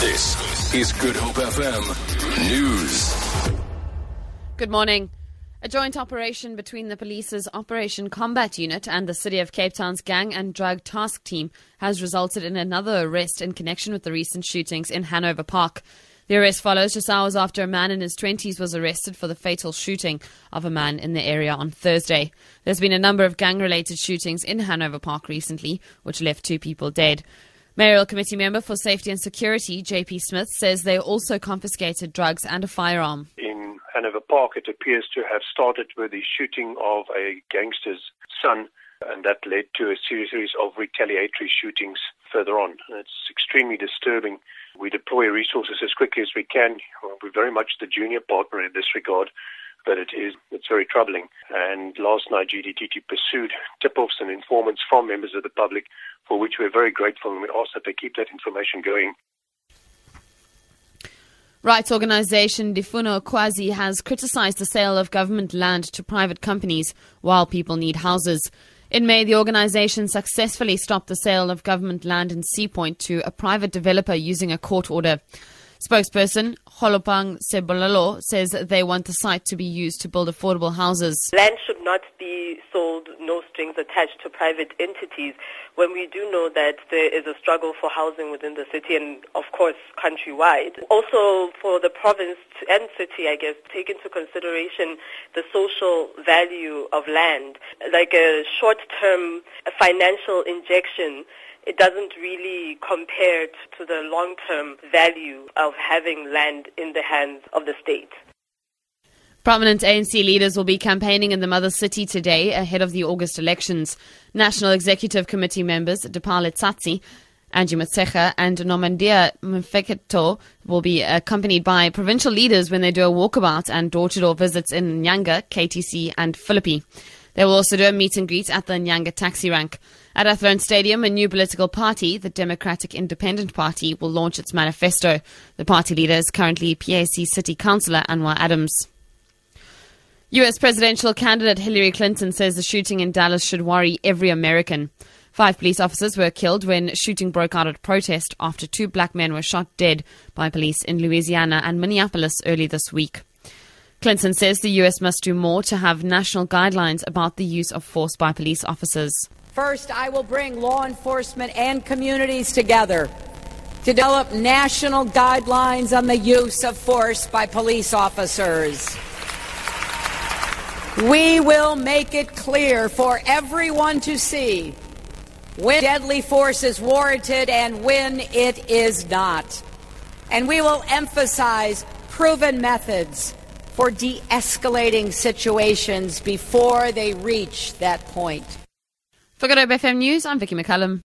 This is Good Hope FM News. Good morning. A joint operation between the police's Operation Combat Unit and the City of Cape Town's Gang and Drug Task Team has resulted in another arrest in connection with the recent shootings in Hanover Park. The arrest follows just hours after a man in his 20s was arrested for the fatal shooting of a man in the area on Thursday. There's been a number of gang related shootings in Hanover Park recently, which left two people dead. Mayoral Committee member for Safety and Security, JP Smith, says they also confiscated drugs and a firearm. In Hanover Park, it appears to have started with the shooting of a gangster's son, and that led to a series of retaliatory shootings further on. It's extremely disturbing. We deploy resources as quickly as we can. We're very much the junior partner in this regard but it is it's very troubling. And last night, GDTT pursued tip-offs and informants from members of the public, for which we're very grateful, and we ask that they keep that information going. Rights organisation Ndifuna Ukwazi has criticised the sale of government land to private companies while people need houses. In May, the organisation successfully stopped the sale of government land in Sea Point to a private developer using a court order. Spokesperson Holopang Sebolelo says they want the site to be used to build affordable houses. Land should not be sold, no strings attached to private entities, when we do know that there is a struggle for housing within the city and, of course, countrywide. Also, for the province and city, I guess, take into consideration the social value of land, like a short-term financial injection it doesn't really compare to the long-term value of having land in the hands of the state. Prominent ANC leaders will be campaigning in the mother city today ahead of the August elections. National Executive Committee members Dipali Tsatsi, Angie Motshekga and Nomaindia Mfeketo will be accompanied by provincial leaders when they do a walkabout and door-to-door visits in Nyanga, KTC and Philippi. They will also do a meet and greet at the Nyanga taxi rank. At Athlone Stadium, a new political party, the Democratic Independent Party, will launch its manifesto. The party leader is currently PAC City Councillor Anwar Adams. US presidential candidate Hillary Clinton says the shooting in Dallas should worry every American. Five police officers were killed when shooting broke out at protest after two black men were shot dead by police in Louisiana and Minneapolis early this week. Clinton says the US must do more to have national guidelines about the use of force by police officers. First, I will bring law enforcement and communities together to develop national guidelines on the use of force by police officers. We will make it clear for everyone to see when deadly force is warranted and when it is not. And we will emphasize proven methods for de escalating situations before they reach that point. For Good Hope FM News, I'm Vicky McCullum.